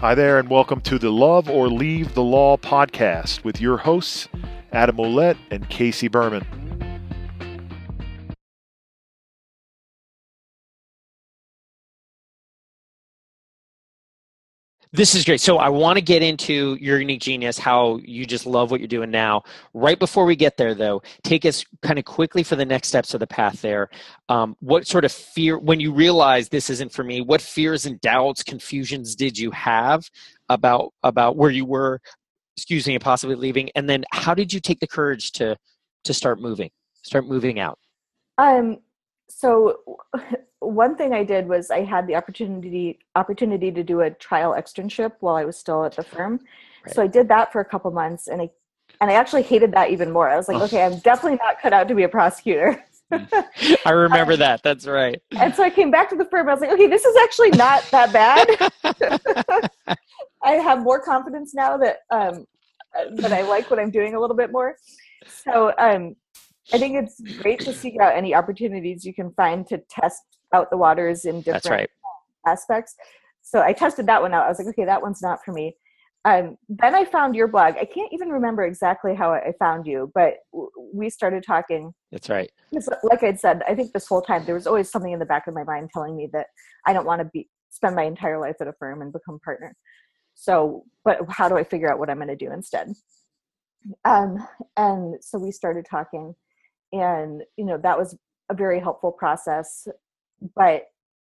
Hi there, and welcome to the Love or Leave the Law podcast with your hosts, Adam Ouellette and Casey Berman. This is great. So I want to get into your unique genius, how you just love what you're doing now. Right before we get there, though, take us kind of quickly for the next steps of the path there. Um, what sort of fear, when you realize this isn't for me, what fears and doubts, confusions did you have about about where you were, excuse me, and possibly leaving? And then how did you take the courage to to start moving, start moving out? Um, so one thing I did was I had the opportunity opportunity to do a trial externship while I was still at the firm. Right. So I did that for a couple months and I and I actually hated that even more. I was like, okay, I'm definitely not cut out to be a prosecutor. I remember that. That's right. And so I came back to the firm. I was like, okay, this is actually not that bad. I have more confidence now that um, that I like what I'm doing a little bit more. So um, I think it's great to seek out any opportunities you can find to test out the waters in different right. aspects. So I tested that one out. I was like, okay, that one's not for me. Um, then I found your blog. I can't even remember exactly how I found you, but we started talking. That's right. Like I'd said, I think this whole time there was always something in the back of my mind telling me that I don't want to be spend my entire life at a firm and become partner. So, but how do I figure out what I'm going to do instead? Um, and so we started talking, and you know that was a very helpful process but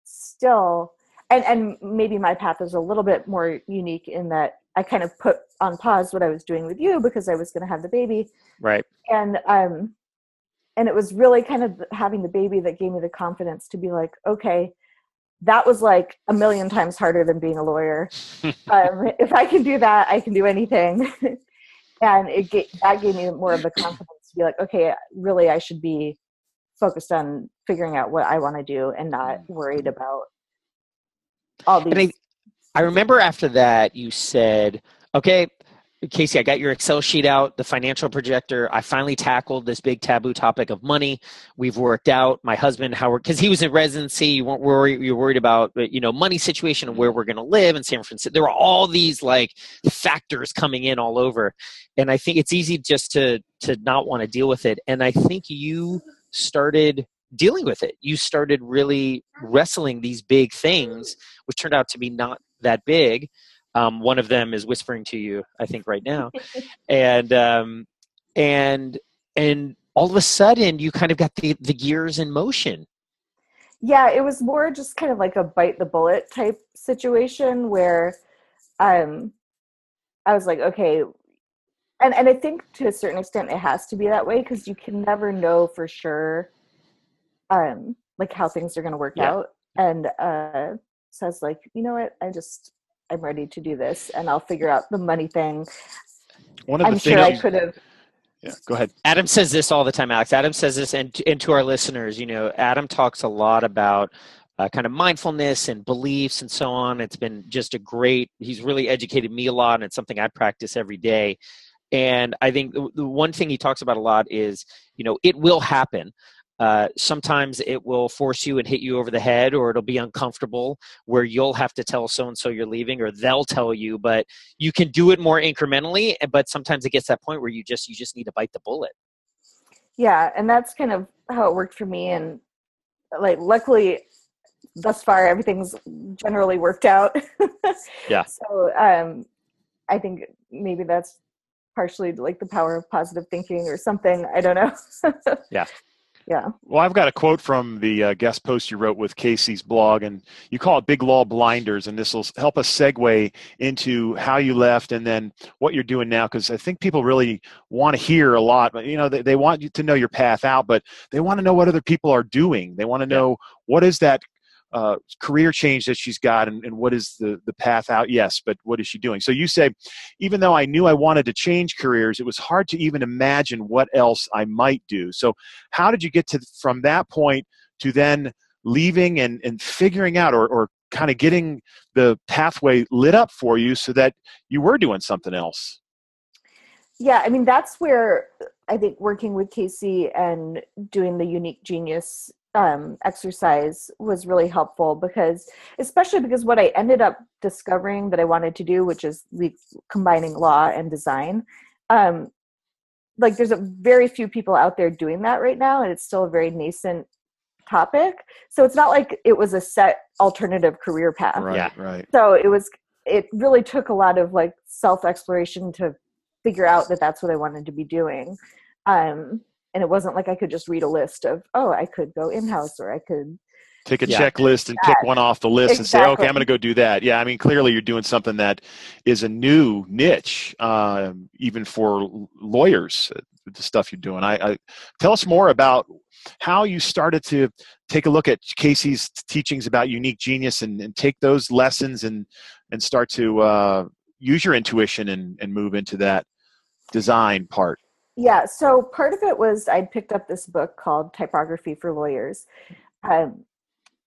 still and and maybe my path is a little bit more unique in that i kind of put on pause what i was doing with you because i was going to have the baby. Right. And um and it was really kind of having the baby that gave me the confidence to be like okay that was like a million times harder than being a lawyer. Um, if i can do that i can do anything. And it gave, that gave me more of the confidence to be like okay really i should be focused on figuring out what i want to do and not mm. worried about all these I, I remember after that you said okay Casey, I got your Excel sheet out, the financial projector. I finally tackled this big taboo topic of money. We've worked out. My husband, Howard, because he was in residency, you weren't worried. You're worried about uh, you know money situation and where mm-hmm. we're going to live in San Francisco. There were all these like factors coming in all over, and I think it's easy just to to not want to deal with it. And I think you started dealing with it. You started really wrestling these big things, which turned out to be not that big um, one of them is whispering to you, I think, right now, and um, and and all of a sudden you kind of got the the gears in motion. Yeah, it was more just kind of like a bite the bullet type situation where um, I was like, okay, and and I think to a certain extent it has to be that way because you can never know for sure, um, like how things are going to work yeah. out. And uh, so I was like, you know what, I just I'm ready to do this and I'll figure out the money thing. One of I'm sure I could have. Yeah, go ahead. Adam says this all the time, Alix. Adam says this, and, and to our listeners, you know, Adam talks a lot about uh, kind of mindfulness and beliefs and so on. It's been just a great, he's really educated me a lot, and it's something I practice every day. And I think the, the one thing he talks about a lot is, you know, it will happen. Uh, sometimes it will force you and hit you over the head or it'll be uncomfortable where you'll have to tell so and so you're leaving or they'll tell you but you can do it more incrementally eh, but sometimes it gets that point where you just you just need to bite the bullet. Yeah and that's kind of how it worked for me and like luckily thus far everything's generally worked out. Yeah. So um i think maybe that's partially like the power of positive thinking or something i don't know. Yeah yeah. Well, I've got a quote from the uh, guest post you wrote with Casey's blog, and you call it Big Law Blinders, and this will help us segue into how you left and then what you're doing now, because I think people really want to hear a lot. But you know, they, they want you to know your path out, but they want to know what other people are doing. They want to know yeah. what is that uh, career change that she's got and, and what is the, the path out? Yes but what is she doing? So you say even though i knew i wanted to change careers it was hard to even imagine what else i might do. So how did you get to from that point to then leaving and, and figuring out or, or kind of getting the pathway lit up for you so that you were doing something else? Yeah i mean that's where i think working with casey and doing the unique genius um, exercise was really helpful because, especially because what I ended up discovering that I wanted to do, which is le- combining law and design, um, like there's a very few people out there doing that right now, and it's still a very nascent topic. So it's not like it was a set alternative career path. Right, Yeah. right. So it was. It really took a lot of like self exploration to figure out that that's what I wanted to be doing. Um, and it wasn't like I could just read a list of, oh, I could go in house or I could. Take a Yeah. checklist and pick one off the list and say, okay, I'm going to go do that. Yeah, I mean, clearly you're doing something that is a new niche, um, even for lawyers. uh, The stuff you're doing. I, I tell us more about how you started to take a look at Casey's teachings about unique genius and, and take those lessons and and start to uh, use your intuition and, and move into that design part. Yeah. So part of it was I'd picked up this book called Typography for Lawyers. Um,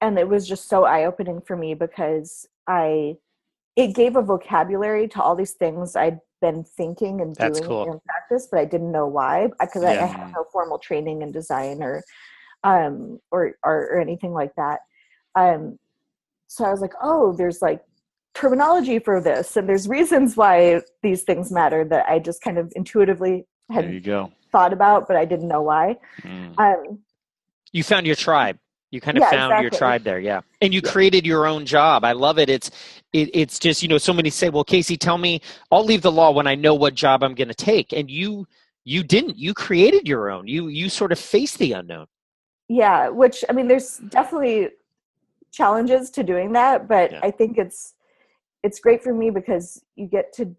and it was just so eye opening for me because I, it gave a vocabulary to all these things I'd been thinking and That's doing cool. in practice, but I didn't know why because I, I had no formal training in design or, um, or, or, or anything like that. Um, so I was like, oh, there's like terminology for this, and there's reasons why these things matter that I just kind of intuitively There you go. thought about, but I didn't know why. Mm. Um, You found your tribe. You kind of Yeah, found your tribe there, yeah. And you Yeah. created your own job. I love it. It's it, it's just you know so many say, well, Casey, tell me, I'll leave the law when I know what job I'm going to take, and you you didn't. You created your own. You you sort of faced the unknown. yeah, which I mean, there's definitely challenges to doing that, but Yeah. I think it's it's great for me because you get to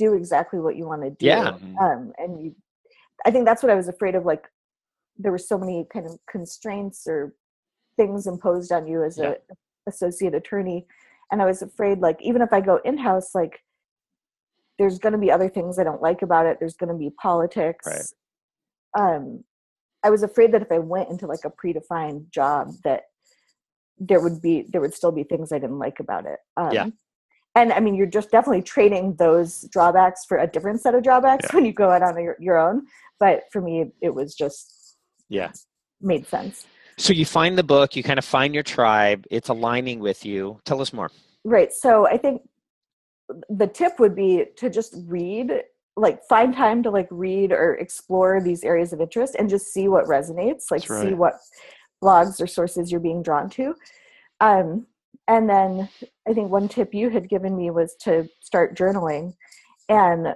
do exactly what you want to do. Yeah. Mhm. Um, and you, I think that's what I was afraid of. Like, there were so many kind of constraints or things imposed on you as Yeah. a associate attorney, and I was afraid, like, even if I go in house, like, there's going to be other things I don't like about it. There's going to be politics. Um, I was afraid that if I went into like a predefined job, that there would be there would still be things I didn't like about it. Um, Yeah. And I mean, you're just definitely trading those drawbacks for a different set of drawbacks Yeah. when you go out on your, your own. But for me, it was just Yeah. made sense. So you find the book. You kind of find your tribe. It's aligning with you. Tell us more. Right. So I think the tip would be to just read, like find time to like read or explore these areas of interest and just see what resonates, like That's see what blogs or sources you're being drawn to. Um, and then I think one tip you had given me was to start journaling. And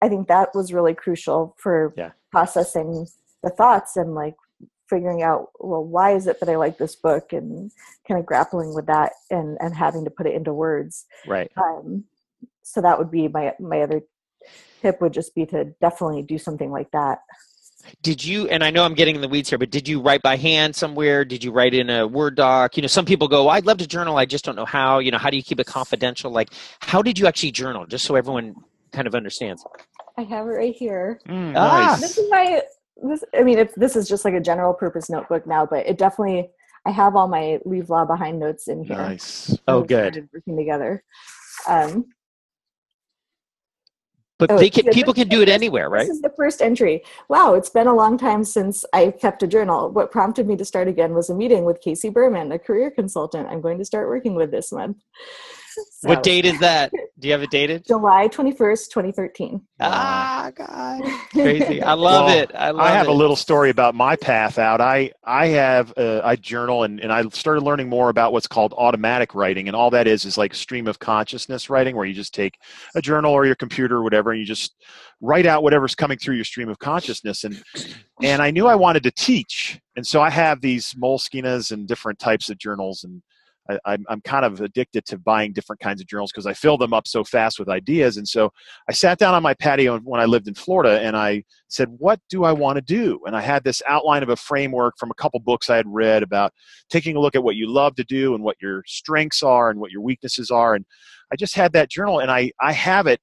I think that was really crucial for Yeah. processing the thoughts and like figuring out, well, why is it that I like this book and kind of grappling with that and, and having to put it into words. Right. Um, so that would be my, my other tip would just be to definitely do something like that. Did you? And I know I'm getting in the weeds here, but did you write by hand somewhere? Did you write in a Word doc? You know, some people go, "I'd love to journal. I just don't know how." You know, how do you keep it confidential? Like, how did you actually journal? Just so everyone kind of understands. I have it right here. Mm, Ah. This is my this I mean it's this is just like a general purpose notebook now, but it definitely I have all my leave law behind notes in here. Nice. Oh, good. started Working together. Um, But Oh, they can, people can do it anywhere, right? This is the first entry. Wow, it's been a long time since I kept a journal. What prompted me to start again was a meeting with Casey Berman, a career consultant I'm going to start working with this month. So, What date is that? Do you have it dated? July 21st, 2013. Ah, God, crazy! I love Well, it. I love I have it. a little story about my path out. I I have uh, I journal and, and I started learning more about what's called automatic writing, and all that is is like stream of consciousness writing, where you just take a journal or your computer or whatever, and you just write out whatever's coming through your stream of consciousness. And and I knew I wanted to teach, and so I have these Moleskines and different types of journals, and I, I'm I'm kind of addicted to buying different kinds of journals because I fill them up so fast with ideas, and so I sat down on my patio when I lived in Florida, and I said, What do I want to do? And I had this outline of a framework from a couple books I had read about taking a look at what you love to do and what your strengths are and what your weaknesses are. And I just had that journal, and I, I have it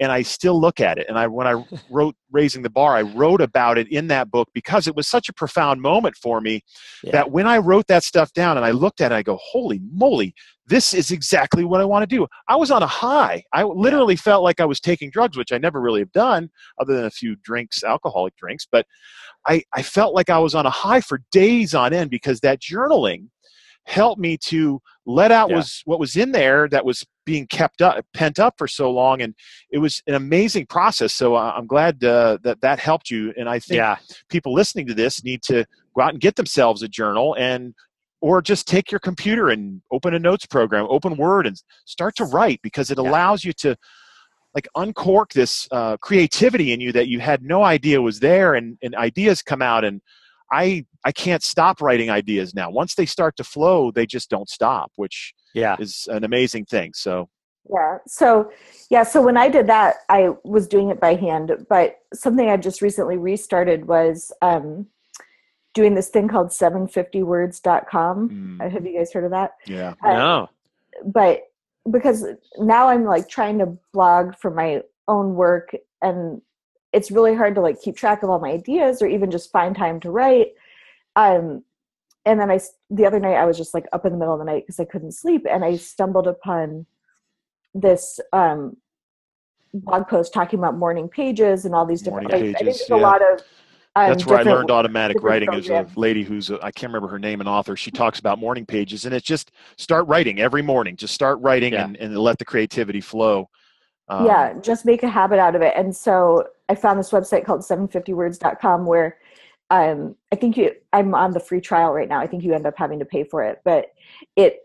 and I still look at it. And I when I wrote Raising the Bar, I wrote about it in that book because it was such a profound moment for me Yeah. that when I wrote that stuff down and I looked at it, I go, holy moly, this is exactly what I want to do. I was on a high. I literally felt like I was taking drugs, which I never really have done, other than a few drinks, alcoholic drinks. But I, I felt like I was on a high for days on end because that journaling helped me to let out Yeah. was what was in there that was being kept up pent up for so long and it was an amazing process so uh, i'm glad uh, that that helped you and i think yeah. people listening to this need to go out and get themselves a journal and or just take your computer and open a notes program open word and start to write because it Yeah. allows you to like uncork this uh, creativity in you that you had no idea was there and, and ideas come out and i i can't stop writing ideas now once they start to flow they just don't stop which Yeah. is an amazing thing so Yeah. So, yeah. So when I did that, I was doing it by hand. But something I just recently restarted was um, doing this thing called 750words.com. mm, Uh, Have you guys heard of that? yeah Uh, No. but because now I'm like trying to blog for my own work and it's really hard to like keep track of all my ideas or even just find time to write. Um, and then I the other night I was just like up in the middle of the night because I couldn't sleep and I stumbled upon this um, blog post talking about morning pages and all these different, Morning like, I think pages, there's yeah. a lot of, um, That's where I learned automatic writing. Is a lady who's I I can't remember her name, an author. She talks about morning pages, and it's just start writing every morning. Just start writing Yeah. and, and let the creativity flow. Um, yeah just make a habit out of it and so i found this website called 750words.com where um, i think you i'm on the free trial right now i think you end up having to pay for it but it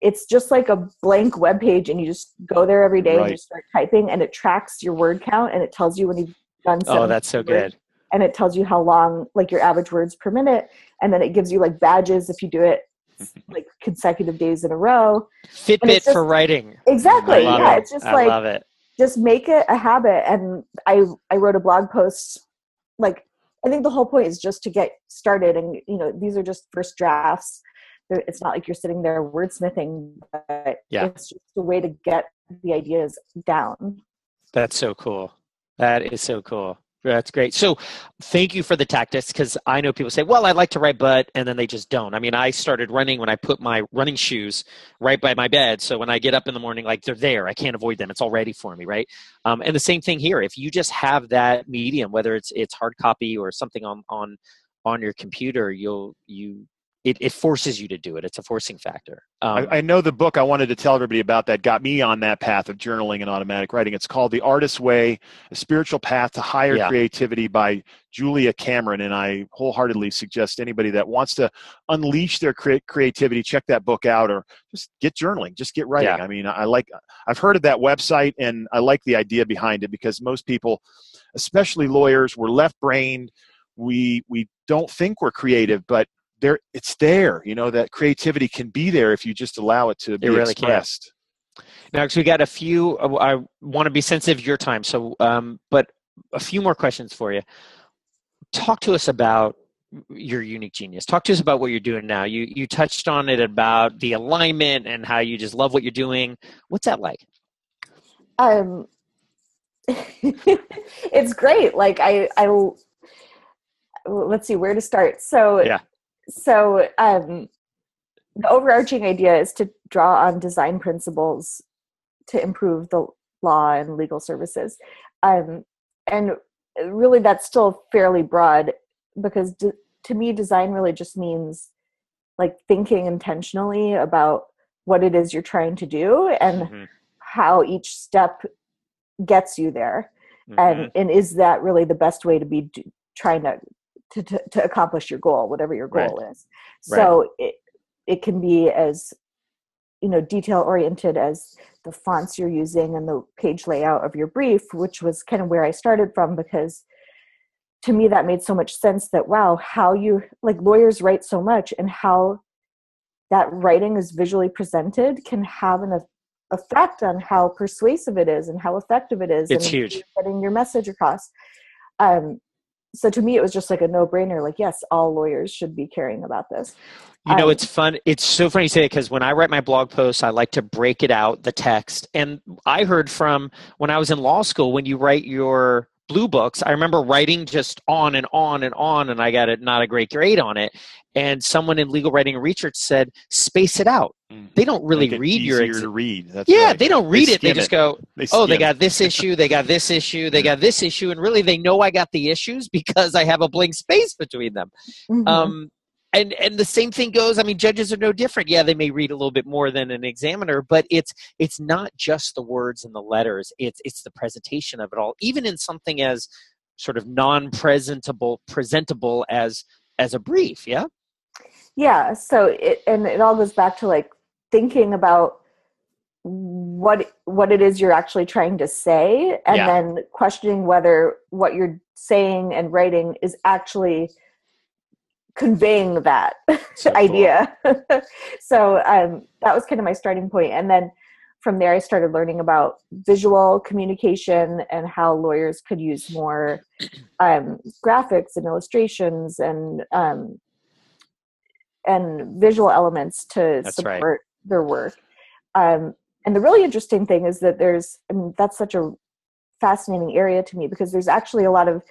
it's just like a blank web page and you just go there every day and you start typing and it tracks your word count and it tells you when you've done Oh, that's so words, good. and it tells you how long like your average words per minute and then it gives you like badges if you do it like consecutive days in a row Fitbit just- for writing. exactly yeah it. it's just I like love it. just make it a habit and i i wrote a blog post like i think the whole point is just to get started and you know these are just first drafts it's not like you're sitting there wordsmithing but Yeah. it's just a way to get the ideas down That's so cool. That is so cool. That's great. So, thank you for the tactics because I know people say, "Well, I'd like to write, but," and then they just don't. I mean, I started running when I put my running shoes right by my bed, so when I get up in the morning, like they're there. I can't avoid them. It's all ready for me, right? Um, and the same thing here. If you just have that medium, whether it's it's hard copy or something on on on your computer, you'll you it, it forces you to do it. It's a forcing factor. Um, I, I know the book I wanted to tell everybody about that got me on that path of journaling and automatic writing. It's called The Artist's Way: A Spiritual Path to Higher Yeah. Creativity by Julia Cameron, and I wholeheartedly suggest anybody that wants to unleash their crea- creativity check that book out, or just get journaling, just get writing. Yeah. I mean, I like I've heard of that website, and I like the idea behind it because most people, especially lawyers, we're left-brained. We we don't think we're creative, but there it's there you know that creativity can be there if you just allow it to be really can. expressed Now, because we got a few, uh, I want to be sensitive to your time. So, um, but a few more questions for you. Talk to us about your unique genius. Talk to us about what you're doing now. You you touched on it about the alignment and how you just love what you're doing. What's that like? um it's great like i i let's see where to start so Yeah. So um the overarching idea is to draw on design principles to improve the law and legal services. Um and really that's still fairly broad because d- to me design really just means like thinking intentionally about what it is you're trying to do and Mhm, how each step gets you there. Mhm. and and is that really the best way to be do, trying to, to to to accomplish your goal whatever your Right. goal is so it it can be as you know detail oriented as the fonts you're using and the page layout of your brief which was kind of where i started from because to me that made so much sense that wow how you like lawyers write so much and how that writing is visually presented can have an effect on how persuasive it is and how effective it is It's and huge. getting your message across um so to me it was just like a no-brainer like yes all lawyers should be caring about this You know, Um, it's fun. It's so funny you say it because when I write my blog posts, I like to break it out, the text. And I heard from when I was in law school, when you write your blue books, I remember writing just on and on and on, and I got it not a great grade on it. And someone in legal writing and research said, space it out. Mm. They don't really Make it read your. easier Ex- to read. That's yeah, right. they don't read it. They skim just go, They oh, they got this issue, they got this issue, they got this issue, and really they know I got the issues because I have a blank space between them. Mhm. Um, and and the same thing goes. I mean, judges are no different. Yeah, they may read a little bit more than an examiner, but it's it's not just the words and the letters. It's it's the presentation of it all. Even in something as sort of non-presentable presentable as as a brief. Yeah. yeah so it and it all goes back to like thinking about what what it is you're actually trying to say and Yeah. then questioning whether what you're saying and writing is actually conveying that So cool. idea so um, that was kind of my starting point and then from there i started learning about visual communication and how lawyers could use more um, graphics and illustrations and um, and visual elements to That's right. support their work um, and the really interesting thing is that there's I mean, that's such a fascinating area to me because there's actually a lot of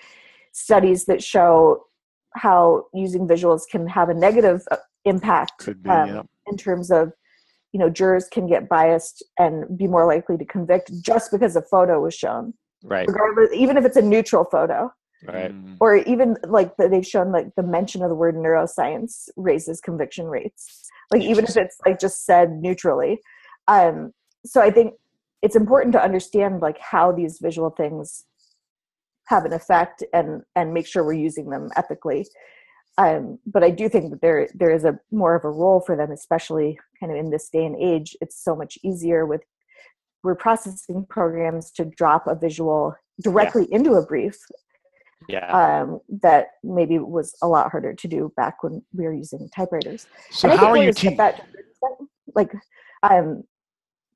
studies that show how using visuals can have a negative uh, impact be. um, yeah. in terms of you know jurors can get biased and be more likely to convict just because a photo was shown Right. regardless even if it's a neutral photo Right. Mm. or even like they've shown like the mention of the word neuroscience raises conviction rates like even if it's like just said neutrally um so i think it's important to understand like how these visual things have an effect and and make sure we're using them ethically um but i do think that there there is a more of a role for them especially kind of in this day and age it's so much easier with we're processing programs to drop a visual directly into a brief Yeah. um, that maybe was a lot harder to do back when we were using typewriters. So And I how think are you teaching? that to a certain extent. like um,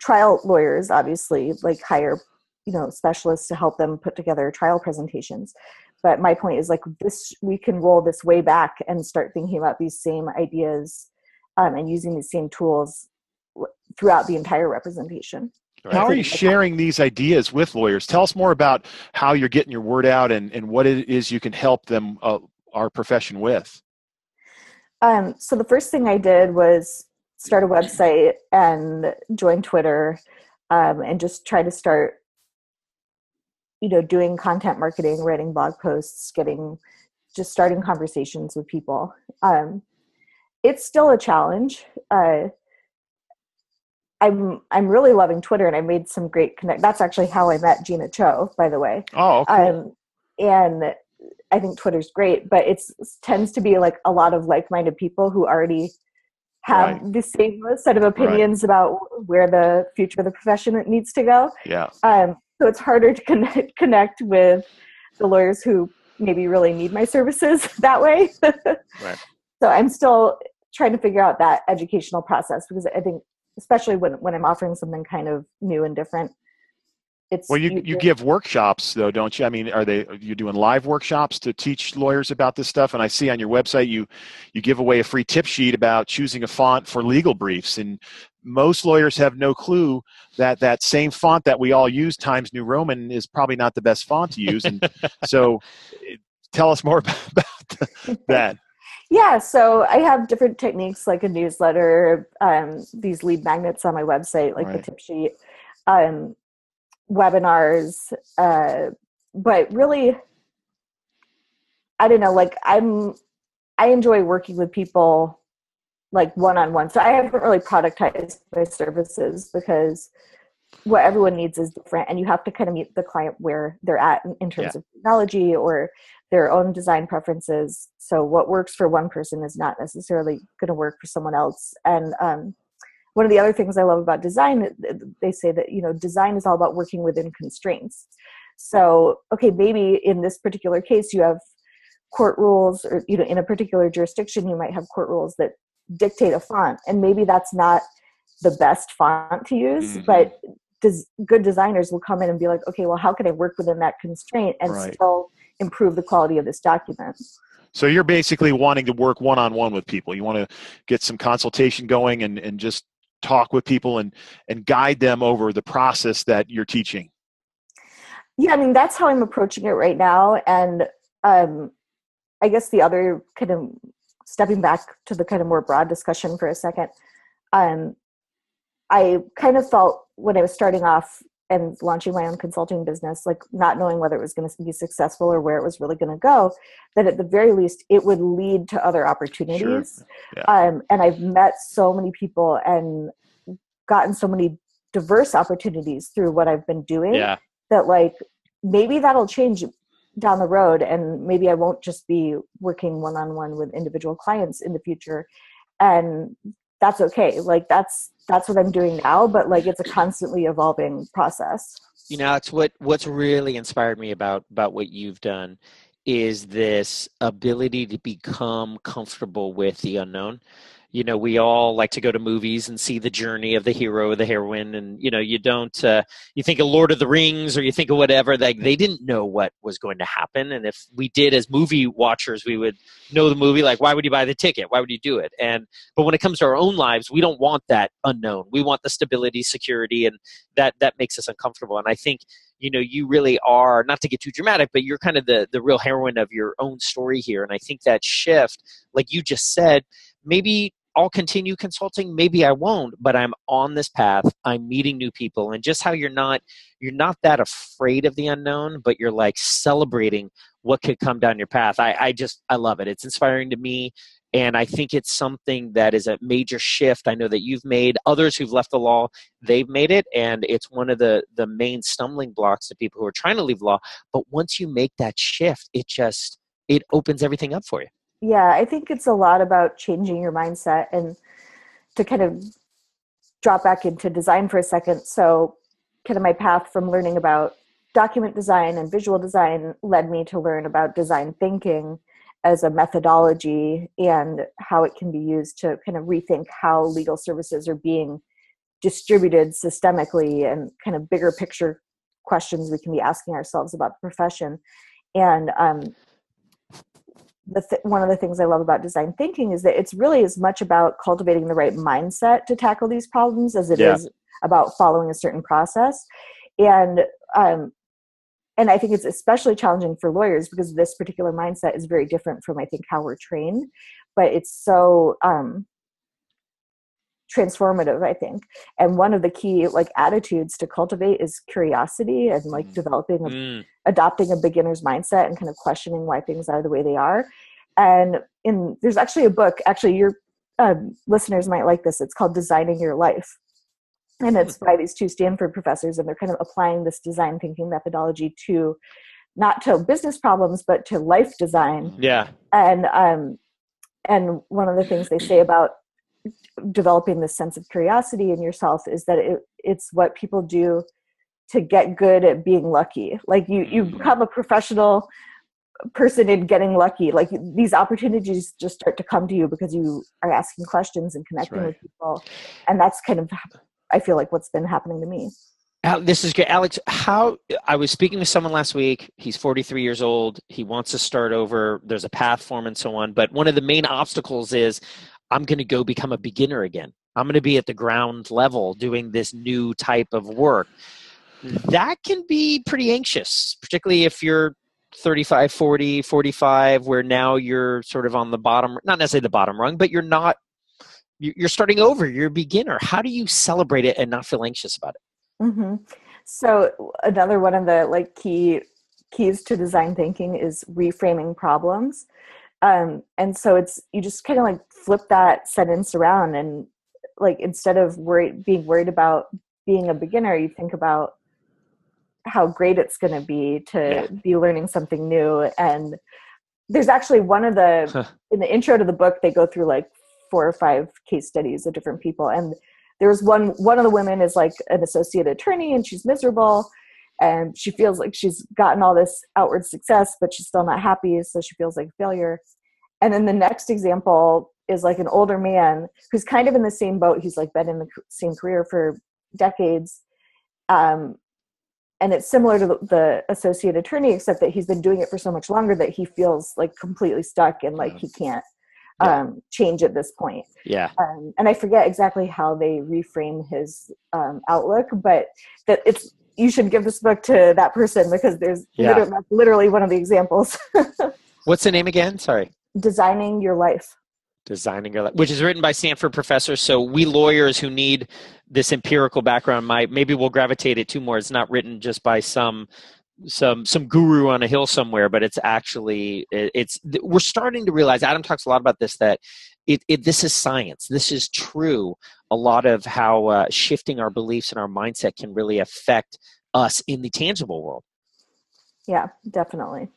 trial lawyers obviously like hire you know specialists to help them put together trial presentations but my point is like this we can roll this way back and start thinking about these same ideas um, and using these same tools throughout the entire representation How are you sharing these ideas with lawyers? Tell us more about how you're getting your word out and, and what it is you can help them, uh, our profession, with. Um, so the first thing I did was start a website and join Twitter, um, and just try to start, you know, doing content marketing, writing blog posts, getting, just starting conversations with people. Um, it's still a challenge. Uh, I'm I'm really loving Twitter, and I made some great connect. That's actually how I met Gina Cho, by the way Oh, cool. um, and I think Twitter's great, but it's tends to be like a lot of like-minded people who already have Right. the same set of opinions about where the future of the profession needs to go. yeah. Um, so it's harder to connect connect with the lawyers who maybe really need my services that way. Right. So I'm still trying to figure out that educational process because I think, especially when when I'm offering something kind of new and different, it's Well, you, you easier- give workshops though, don't you? I mean, are they are you doing live workshops to teach lawyers about this stuff? And I see on your website you you give away a free tip sheet about choosing a font for legal briefs, and most lawyers have no clue that that same font that we all use Times New Roman is probably not the best font to use. And so, eh, tell us more about, that. Yeah, so I have different techniques like a newsletter, um, these lead magnets on my website, like the tip sheet, um, webinars. Uh, but really, I don't know, like I'm, I enjoy working with people like one on one. So I haven't really productized my services because what everyone needs is different and you have to kind of meet the client where they're at in, in terms Yeah. of technology or their own design preferences so what works for one person is not necessarily going to work for someone else and um, one of the other things i love about design they say that you know design is all about working within constraints so okay maybe in this particular case you have court rules or you know in a particular jurisdiction you might have court rules that dictate a font and maybe that's not the best font to use Mhm. but does good designers will come in and be like okay well how can i work within that constraint and Right. still improve the quality of this document. So you're basically wanting to work one on one with people. You want to get some consultation going and, and just talk with people and, and guide them over the process that you're teaching. Yeah, I mean, that's how I'm approaching it right now. And um, I guess the other kind of stepping back to the kind of more broad discussion for a second, um, I kind of felt when I was starting off and launching my own consulting business, like not knowing whether it was going to be successful or where it was really going to go, that at the very least it would lead to other opportunities. Sure. Yeah. Um, and I've met so many people and gotten so many diverse opportunities through what I've been doing yeah. that like maybe that'll change down the road and maybe I won't just be working one on one with individual clients in the future. And that's okay. Like that's that's what I'm doing now, but like it's a constantly evolving process. You know, it's what what's really inspired me about about what you've done is this ability to become comfortable with the unknown you know we all like to go to movies and see the journey of the hero or the heroine and you know you don't uh, you think of lord of the rings or you think of whatever like they didn't know what was going to happen. And if we did as movie watchers we would know the movie like why would you buy the ticket? Why would you do it? And but when it comes to our own lives we don't want that unknown. We want the stability security and that that makes us uncomfortable. And i think you know you really are not to get too dramatic but you're kind of the the real heroine of your own story here. And i think that shift like you just said maybe I'll continue consulting, maybe I won't, but I'm on this path. I'm meeting new people and just how you're not you're not that afraid of the unknown, but you're like celebrating what could come down your path. I, I just I love it. It's inspiring to me. And I think it's something that is a major shift. I know that you've made others who've left the law, they've made it. And it's one of the, the main stumbling blocks to people who are trying to leave law. But once you make that shift, it just it opens everything up for you yeah i think it's a lot about changing your mindset and to kind of drop back into design for a second. So kind of my path from learning about document design and visual design led me to learn about design thinking as a methodology and how it can be used to kind of rethink how legal services are being distributed systemically and kind of bigger picture questions we can be asking ourselves about the profession. And um, th- one of the things I love about design thinking is that it's really as much about cultivating the right mindset to tackle these problems as it yeah. is about following a certain process. And um, and I think it's especially challenging for lawyers because this particular mindset is very different from I think how we're trained. But it's so um, transformative i think. And one of the key like attitudes to cultivate is curiosity and like mm. developing a, mm. adopting a beginner's mindset and kind of questioning why things are the way they are. And in there's actually a book actually your um, listeners might like this. It's called designing your life. And it's by these two stanford professors and they're kind of applying this design thinking methodology to not to business problems but to life design. Yeah. And um and one of the things they say about developing this sense of curiosity in yourself is that it, it's what people do to get good at being lucky. Like you you mm-hmm. become a professional person in getting lucky. Like these opportunities just start to come to you because you are asking questions and connecting right. with people. And that's kind of i feel like what's been happening to me. This is good alix how i was speaking with someone last week. He's 43 years old. He wants to start over. There's a path for him and so on. But one of the main obstacles is I'm going to go become a beginner again. I'm going to be at the ground level doing this new type of work. That can be pretty anxious, particularly if you're 35, 40, 45, where now you're sort of on the bottom, not necessarily the bottom rung, but you're not, you're starting over, you're a beginner. How do you celebrate it and not feel anxious about it? Mm-hmm. So another one of the like key keys to design thinking is reframing problems um, and so it's you just kind of like flip that sentence around and like instead of worried being worried about being a beginner you think about how great it's going to be to yeah. be learning something new. And there's actually one of the in the intro to the book they go through like four or five case studies of different people. And there's one one of the women is like an associate attorney and she's miserable and she feels like she's gotten all this outward success but she's still not happy so she feels like failure and then the next example is like an older man who's kind of in the same boat he's like been in the same career for decades um, and it's similar to the, the associate attorney except that he's been doing it for so much longer that he feels like completely stuck and like he can't Yeah. um, change at this point Yeah. um, and I forget exactly how they reframe his um, outlook, but that it's you should give this book to that person because there's Yeah. literally, that's literally one of the examples. What's the name again? Sorry. Designing your life. Designing Your Life, which is written by Stanford professors. So we lawyers who need this empirical background might maybe we'll gravitate it to more. It's not written just by some some some guru on a hill somewhere, but it's actually it- it's we're starting to realize. Adam talks a lot about this that it, it this is science. This is true. A lot of how uh, shifting our beliefs and our mindset can really affect us in the tangible world. Yeah, definitely.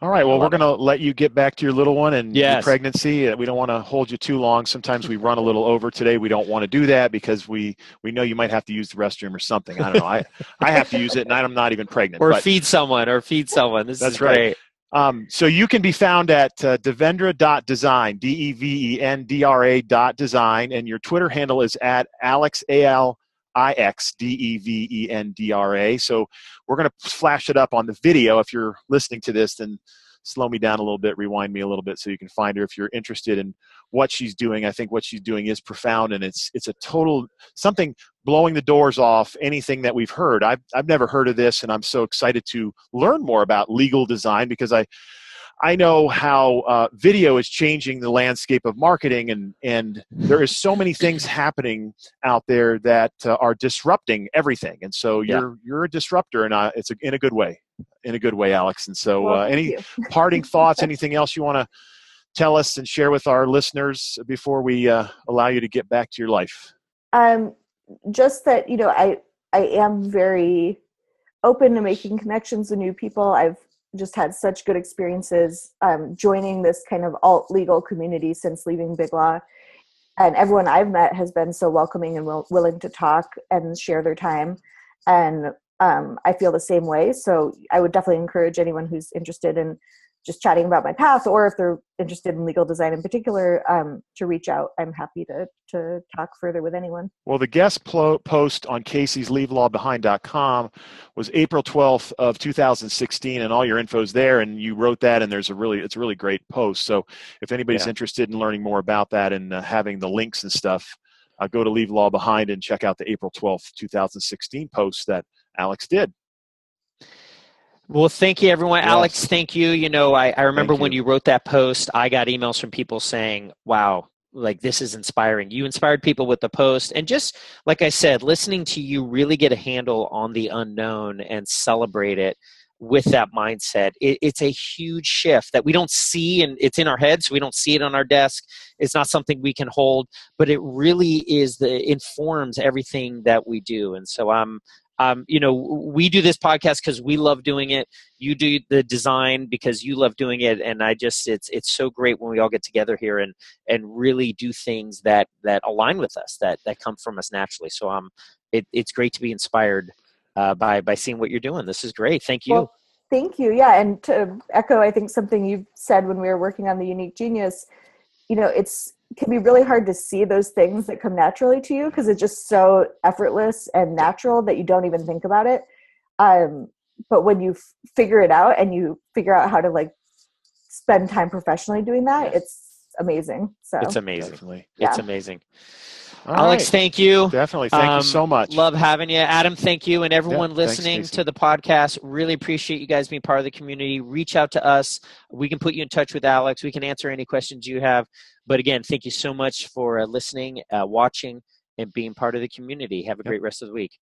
All right. Well, we're going to let you get back to your little one and your Yes. pregnancy. Uh, We don't want to hold you too long. Sometimes we run a little over today. We don't want to do that because we we know you might have to use the restroom or something. I don't know. I I have to use it, and I'm not even pregnant. Or but, feed someone, or feed someone. This That's is right. Um, so you can be found at uh, devendra.design, D E V E N D R A dot design, and your Twitter handle is at Alix A L I X D E V E N D R A. So we're going to flash it up on the video. If you're listening to this, then slow me down a little bit, rewind me a little bit, so you can find her if you're interested in what she's doing. I think what she's doing is profound, and it's it's a total something blowing the doors off anything that we've heard. I've I've never heard of this, and I'm so excited to learn more about legal design because I I know how uh, video is changing the landscape of marketing, and and there is so many things happening out there that uh, are disrupting everything. And so you're you're a disruptor, and uh, it's a, in a good way, in a good way, Alix. And so, Well, uh, any parting thoughts? Anything else you want to tell us and share with our listeners before we uh, allow you to get back to your life? um, just that you know i i am very open to making connections with new people i've just had such good experiences um, joining this kind of alt legal community since leaving big law. And everyone i've met has been so welcoming and will, willing to talk and share their time. And um, i feel the same way. So i would definitely encourage anyone who's interested in just chatting about my path or if they're interested in legal design in particular um, to reach out i'm happy to to talk further with anyone Well, the guest plo- post on Casey's LeaveLawBehind.com was April 12th of 2016, and all your info's there. And you wrote that, and there's a really it's a really great post. So if anybody's Yeah. interested in learning more about that and uh, having the links and stuff, uh, go to Leave Law Behind and check out the April 12th, 2016 post that Alix did. Well, thank you, everyone. Yes. Alix, thank you. You know, I, I remember when you. you wrote that post, I got emails from people saying, wow, like this is inspiring. You inspired people with the post. And just like I said, listening to you really get a handle on the unknown and celebrate it with that mindset. It, it's a huge shift that we don't see and it's in our heads. we don't see it on our desk. It's not something we can hold, but it really is the informs everything that we do. And so I'm um, you know, we do this podcast because we love doing it. You do the design because you love doing it, and I just it's it's so great when we all get together here and and really do things that that align with us, that that come from us naturally. So um, it, it's great to be inspired uh, by by seeing what you're doing. This is great. Thank you. Well, thank you. Yeah, and to echo, I think something you said when we were working on the unique genius, you know, it's can be really hard to see those things that come naturally to you because it's just so effortless and natural that you don't even think about it. Um, but when you f- figure it out and you figure out how to like spend time professionally doing that, Yeah. it's amazing. So it's amazing. Definitely. It's amazing. All Alix, right. thank you. Definitely. Thank Um, you so much. Love having you. Adam, thank you. And everyone thanks, listening Stacey. to the podcast, really appreciate you guys being part of the community. Reach out to us. We can put you in touch with Alix. We can answer any questions you have. But again, thank you so much for uh, listening, uh, watching, and being part of the community. Have a Yep. great rest of the week.